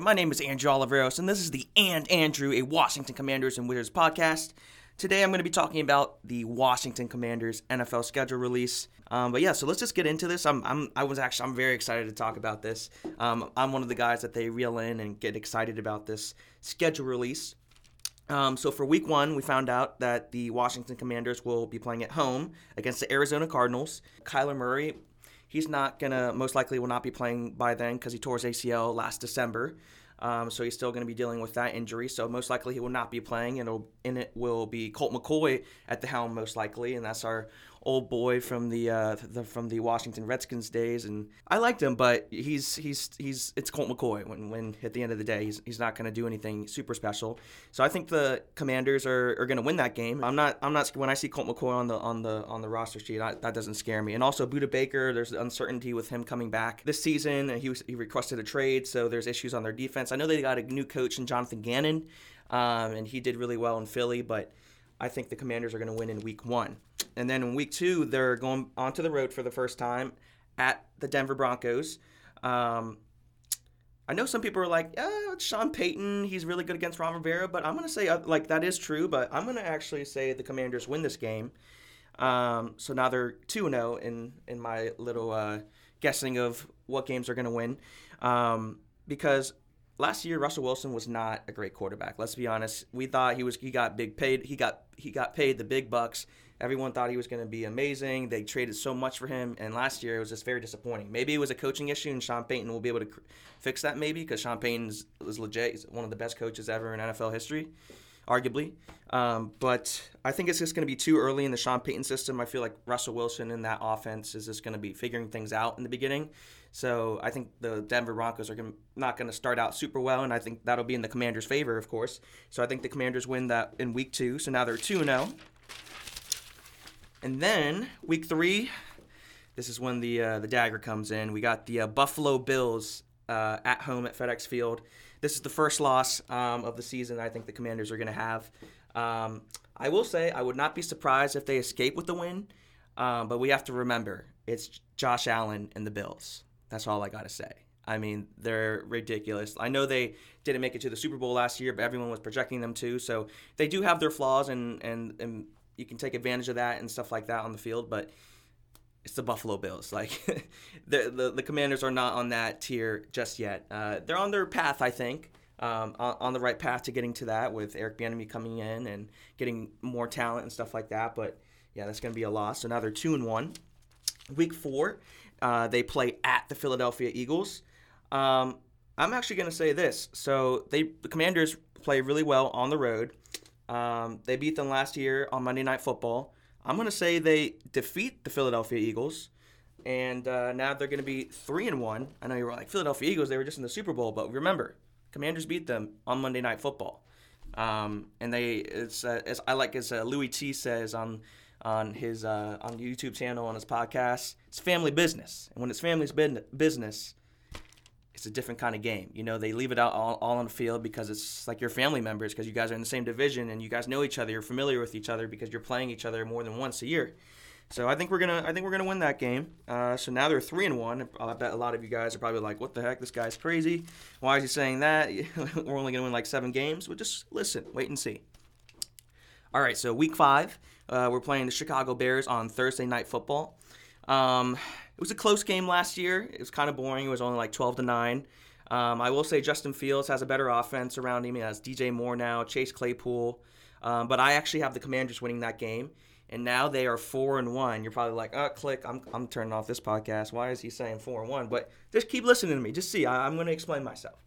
My name is Andrew Oliveros, and this is the And Andrew, a Washington Commanders and Wizards podcast. Today, I'm going to be talking about the Washington Commanders NFL schedule release. Um, but yeah, so let's just get into this. I'm, I'm, I was actually, I'm very excited to talk about this. Um, I'm one of the guys that they reel in and get excited about this schedule release. Um, so for week one, we found out that the Washington Commanders will be playing at home against the Arizona Cardinals. Kyler Murray He's not gonna most likely will not be playing by then because he tore his ACL last December. Um, so he's still going to be dealing with that injury. So most likely he will not be playing, and, and it will be Colt McCoy at the helm most likely, and that's our old boy from the, uh, the from the Washington Redskins days, and I liked him, but he's he's he's it's Colt McCoy. When when at the end of the day, he's, he's not going to do anything super special. So I think the Commanders are, are going to win that game. I'm not I'm not when I see Colt McCoy on the on the on the roster sheet, I, that doesn't scare me. And also Budda Baker, there's uncertainty with him coming back this season. He was, he requested a trade, so there's issues on their defense. I know they got a new coach in Jonathan Gannon, um, and he did really well in Philly, but I think the Commanders are going to win in week one. And then in week two, they're going onto the road for the first time at the Denver Broncos. Um, I know some people are like, yeah, Sean Payton. He's really good against Ron Rivera. But I'm going to say, uh, like, that is true. But I'm going to actually say the Commanders win this game. Um, so now they're 2 0 in, in my little uh, guessing of what games are going to win. Um, because last year Russell Wilson was not a great quarterback. Let's be honest. We thought he was he got big paid. He got he got paid the big bucks. Everyone thought he was going to be amazing. They traded so much for him, and last year it was just very disappointing. Maybe it was a coaching issue, and Sean Payton will be able to fix that. Maybe because Sean Payton is legit. He's one of the best coaches ever in NFL history, arguably. Um, but I think it's just going to be too early in the Sean Payton system. I feel like Russell Wilson in that offense is just going to be figuring things out in the beginning. So I think the Denver Broncos are gonna, not going to start out super well, and I think that'll be in the Commanders' favor, of course. So I think the Commanders win that in week two. So now they're 2 0. And then week three, this is when the uh, the dagger comes in. We got the uh, Buffalo Bills uh, at home at FedEx Field. This is the first loss um, of the season. I think the Commanders are going to have. Um, I will say I would not be surprised if they escape with the win, um, but we have to remember it's Josh Allen and the Bills. That's all I got to say. I mean, they're ridiculous. I know they didn't make it to the Super Bowl last year, but everyone was projecting them to. So they do have their flaws, and and and you can take advantage of that and stuff like that on the field. But it's the Buffalo Bills. Like the, the, the Commanders are not on that tier just yet. Uh, they're on their path, I think, um, on, on, the right path to getting to that with Eric Bieniemy coming in and getting more talent and stuff like that. But yeah, that's going to be a loss. So now they're two and one. Week four, uh, they play at the Philadelphia Eagles. Um, I'm actually going to say this. So they the Commanders play really well on the road. Um, they beat them last year on Monday Night Football. I'm going to say they defeat the Philadelphia Eagles, and uh, now they're going to be three and one. I know you're like Philadelphia Eagles; they were just in the Super Bowl, but remember, Commanders beat them on Monday Night Football, um, and they it's uh, as I like as uh, Louis T says on on his uh, on YouTube channel on his podcast. It's family business, and when it's family's business, it's a different kind of game. You know, they leave it out all, all on the field because it's like your family members because you guys are in the same division and you guys know each other. You're familiar with each other because you're playing each other more than once a year. So I think we're gonna I think we're gonna win that game. Uh, so now they're three and one. I bet a lot of you guys are probably like, "What the heck? This guy's crazy. Why is he saying that? we're only gonna win like seven games." Well, just listen, wait and see. All right, so week five. Uh, we're playing the Chicago Bears on Thursday Night Football. Um, it was a close game last year. It was kind of boring. It was only like 12 to 9. Um, I will say Justin Fields has a better offense around him. He has DJ Moore now, Chase Claypool. Um, but I actually have the Commanders winning that game. And now they are four and one. You're probably like, oh, click. I'm, I'm turning off this podcast. Why is he saying four and one? But just keep listening to me. Just see. I, am going to explain myself.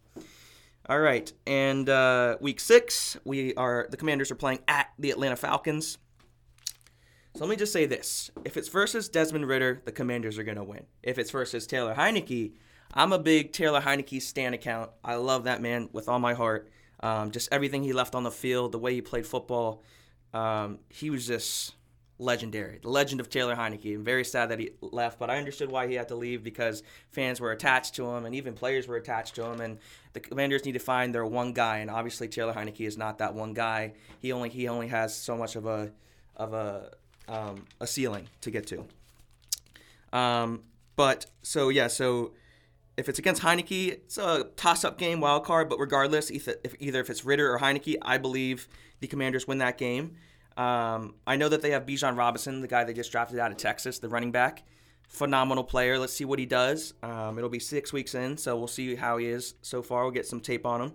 All right. And uh, week six, we are the Commanders are playing at the Atlanta Falcons. So let me just say this. If it's versus Desmond Ridder, the Commanders are going to win. If it's versus Taylor Heinicke, I'm a big Taylor Heinicke stan account. I love that man with all my heart. Um, just everything he left on the field, the way he played football, um, he was just legendary. The legend of Taylor Heinicke. I'm very sad that he left, but I understood why he had to leave because fans were attached to him and even players were attached to him. And the Commanders need to find their one guy, and obviously Taylor Heinicke is not that one guy. He only he only has so much of a of a um, a ceiling to get to. Um, but so yeah, so if it's against Heinicke, it's a toss-up game, wild card. But regardless, either if, either if it's Ridder or Heinicke, I believe the Commanders win that game. Um, I know that they have Bijan Robinson, the guy they just drafted out of Texas, the running back. Phenomenal player. Let's see what he does. Um, it'll be six weeks in, so we'll see how he is so far. We'll get some tape on him.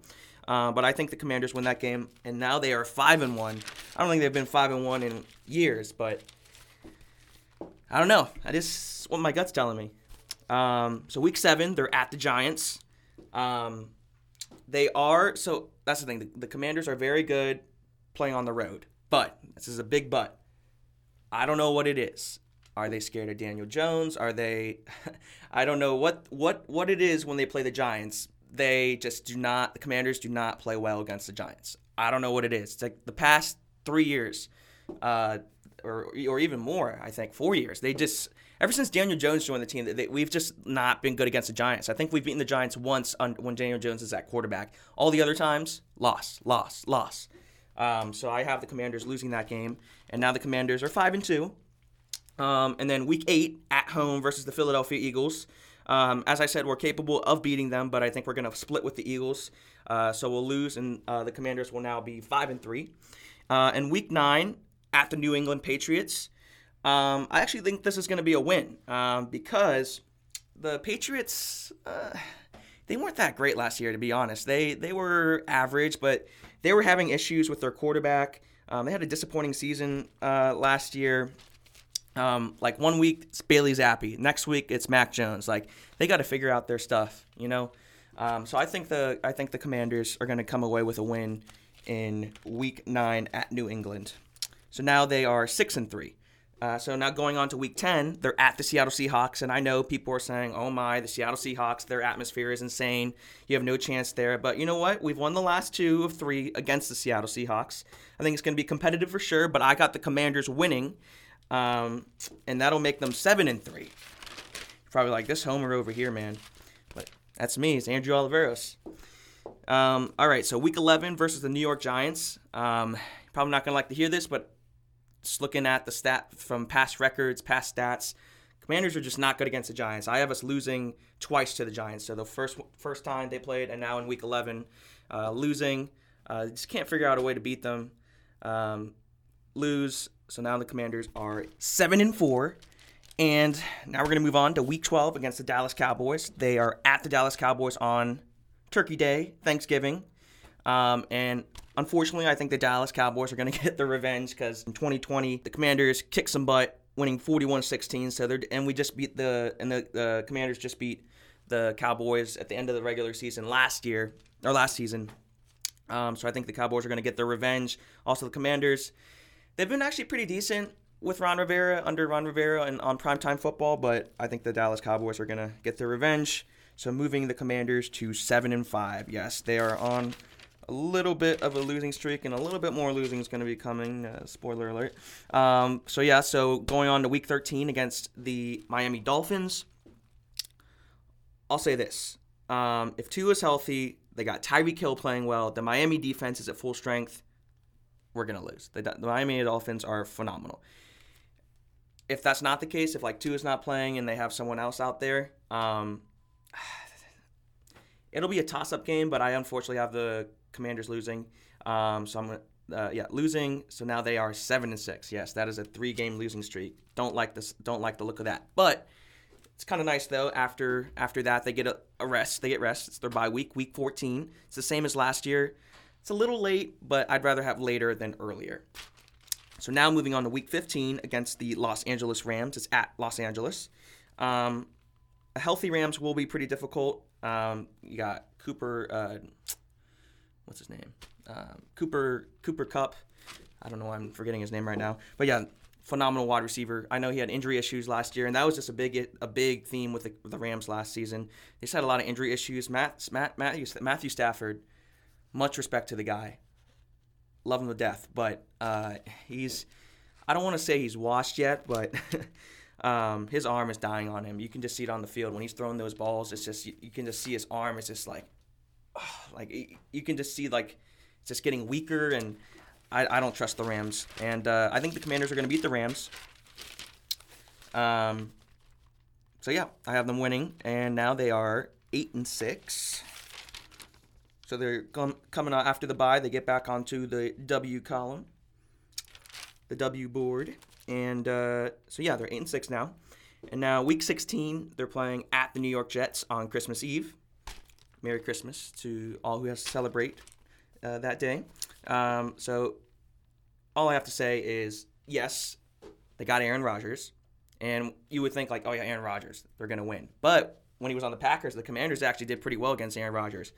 Uh, but I think the Commanders win that game, and now they are five and one. I don't think they've been five and one in years, but I don't know. That is what my gut's telling me. Um, so week seven, they're at the Giants. Um, they are so that's the thing. The, the Commanders are very good playing on the road, but this is a big but. I don't know what it is. Are they scared of Daniel Jones? Are they? I don't know what what what it is when they play the Giants. They just do not. The Commanders do not play well against the Giants. I don't know what it is. It's like the past three years, uh, or or even more. I think four years. They just ever since Daniel Jones joined the team, they, we've just not been good against the Giants. I think we've beaten the Giants once on, when Daniel Jones is at quarterback. All the other times, loss, loss, loss. Um, so I have the Commanders losing that game, and now the Commanders are five and two. Um, and then week eight at home versus the Philadelphia Eagles. Um, as I said, we're capable of beating them, but I think we're going to split with the Eagles. Uh, so we'll lose, and uh, the Commanders will now be five and three. Uh, and week nine at the New England Patriots. Um, I actually think this is going to be a win um, because the Patriots uh, they weren't that great last year, to be honest. They they were average, but they were having issues with their quarterback. Um, they had a disappointing season uh, last year. Um, like one week it's Bailey Zappe, next week it's Mac Jones. Like they got to figure out their stuff, you know. Um, so I think the I think the Commanders are going to come away with a win in Week Nine at New England. So now they are six and three. Uh, so now going on to week 10, they're at the Seattle Seahawks. And I know people are saying, oh my, the Seattle Seahawks, their atmosphere is insane. You have no chance there. But you know what? We've won the last two of three against the Seattle Seahawks. I think it's going to be competitive for sure, but I got the Commanders winning. Um, and that'll make them 7 and 3. You're probably like, this homer over here, man. But that's me. It's Andrew Oliveros. Um, all right, so week 11 versus the New York Giants. Um, probably not going to like to hear this, but just looking at the stat from past records, past stats, Commanders are just not good against the Giants. I have us losing twice to the Giants. So the first first time they played, and now in Week 11, uh, losing. Uh, just can't figure out a way to beat them. Um, lose. So now the Commanders are seven and four. And now we're going to move on to Week 12 against the Dallas Cowboys. They are at the Dallas Cowboys on Turkey Day, Thanksgiving. Um, and unfortunately, I think the Dallas Cowboys are going to get their revenge because in 2020, the Commanders kicked some butt, winning 41-16. So they're and we just beat the and the, the Commanders just beat the Cowboys at the end of the regular season last year or last season. Um, so I think the Cowboys are going to get their revenge. Also, the Commanders, they've been actually pretty decent with Ron Rivera under Ron Rivera and on primetime football, but I think the Dallas Cowboys are to get their revenge. So moving the Commanders to seven and five. Yes, they are on a little bit of a losing streak, and a little bit more losing is going to be coming. Uh, spoiler alert. Um, so yeah, so going on to Week 13 against the Miami Dolphins. I'll say this: um, if Tua is healthy, they got Tyreek Hill playing well. The Miami defense is at full strength. We're gonna lose. The, the Miami Dolphins are phenomenal. If that's not the case, if like Tua is not playing and they have someone else out there, um, it'll be a toss-up game. But I unfortunately have the Commanders losing. Um, so I'm uh, yeah losing. So now they are seven and six. Yes, that is a three-game losing streak. Don't like this. Don't like the look of that. But it's kind of nice though. After after that, they get a, a, rest. They get rest. It's their bye week, week 14. It's the same as last year. It's a little late, but I'd rather have later than earlier. So now moving on to week 15 against the Los Angeles Rams. It's at Los Angeles. Um, a healthy Rams will be pretty difficult. Um, you got Cooper. Uh, what's his name? Um, Cooper Cooper Kupp. I don't know why I'm forgetting his name right now, but yeah, phenomenal wide receiver. I know he had injury issues last year, and that was just a big a big theme with the, the Rams last season. They just had a lot of injury issues. Matt, Matt Matthew Matthew Stafford, much respect to the guy, love him to death, but uh, he's I don't want to say he's washed yet, but. um, his arm is dying on him. You can just see it on the field when he's throwing those balls. It's just you, you can just see his arm. It's just like oh, like you can just see like it's just getting weaker, and I, I don't trust the Rams. And uh, I think the Commanders are going to beat the Rams. Um, so yeah, I have them winning, and now they are eight and six. So they're com- coming out after the bye. They get back onto the W column, the W board, and uh, so yeah, they're eight and six now. And now week 16, they're playing at the New York Jets on Christmas Eve. Merry Christmas to all who has to celebrate uh, that day. Um, so all I have to say is yes, they got Aaron Rodgers, and you would think like, oh yeah, Aaron Rodgers, they're gonna win. But when he was on the Packers, the Commanders actually did pretty well against Aaron Rodgers.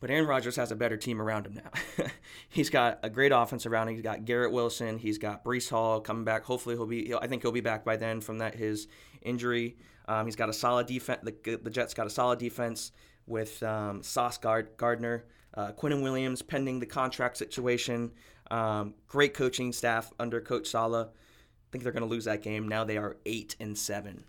But Aaron Rodgers has a better team around him now. he's got a great offense around him. He's got Garrett Wilson. He's got Breece Hall coming back. Hopefully he'll be. He'll, I think he'll be back by then from that his injury. Um, he's got a solid defense. The, the Jets got a solid defense with um, Sauce Gard- Gardner, uh, Quinnen Williams pending the contract situation. Um, great coaching staff under Coach Saleh. I think they're going to lose that game. Now they are eight and seven.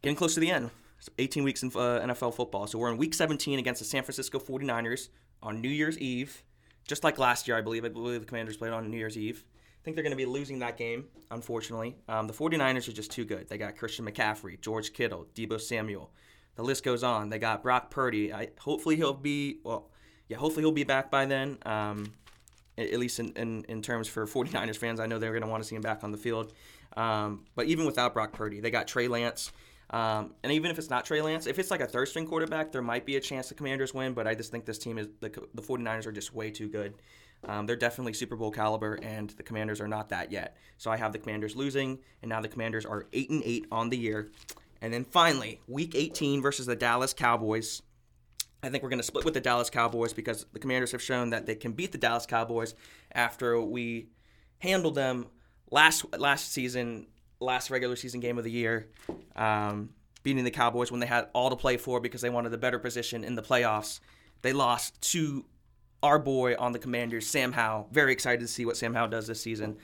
Getting close to the end. 18 weeks in uh, NFL football. So we're in week 17 against the San Francisco 49ers on New Year's Eve. Just like last year, I believe. I believe the Commanders played on New Year's Eve. I think they're going to be losing that game, unfortunately. Um, the 49ers are just too good. They got Christian McCaffrey, George Kittle, Deebo Samuel. The list goes on. They got Brock Purdy. I, hopefully he'll be, well, yeah, hopefully he'll be back by then. Um, at least in, in, in, terms for 49ers fans, I know they're going to want to see him back on the field. Um, but even without Brock Purdy, they got Trey Lance. Um, and even if it's not Trey Lance, if it's like a third string quarterback, there might be a chance the Commanders win. But I just think this team is the, the 49ers are just way too good. Um, they're definitely Super Bowl caliber, and the Commanders are not that yet. So I have the Commanders losing, and now the Commanders are eight and eight on the year. And then finally, Week 18 versus the Dallas Cowboys. I think we're going to split with the Dallas Cowboys because the Commanders have shown that they can beat the Dallas Cowboys after we handled them last last season last regular season game of the year, um, beating the Cowboys when they had all to play for because they wanted a better position in the playoffs. They lost to our boy on the Commanders, Sam Howell. Very excited to see what Sam Howell does this season.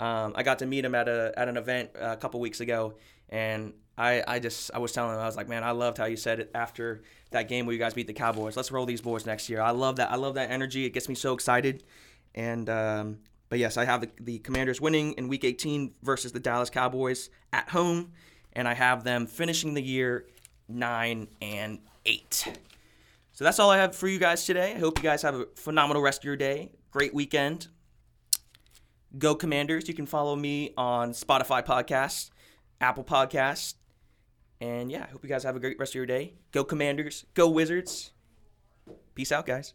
Um, I got to meet him at a at an event a couple weeks ago, and I, I just I was telling him I was like, man, I loved how you said it after that game where you guys beat the Cowboys. Let's roll these boys next year. I love that. I love that energy. It gets me so excited, and um, but yes, I have the, the Commanders winning in Week 18 versus the Dallas Cowboys at home, and I have them finishing the year nine and eight. So that's all I have for you guys today. I hope you guys have a phenomenal rest of your day. Great weekend. Go Commanders. You can follow me on Spotify Podcasts, Apple Podcasts. And yeah, I hope you guys have a great rest of your day. Go Commanders. Go Wizards. Peace out, guys.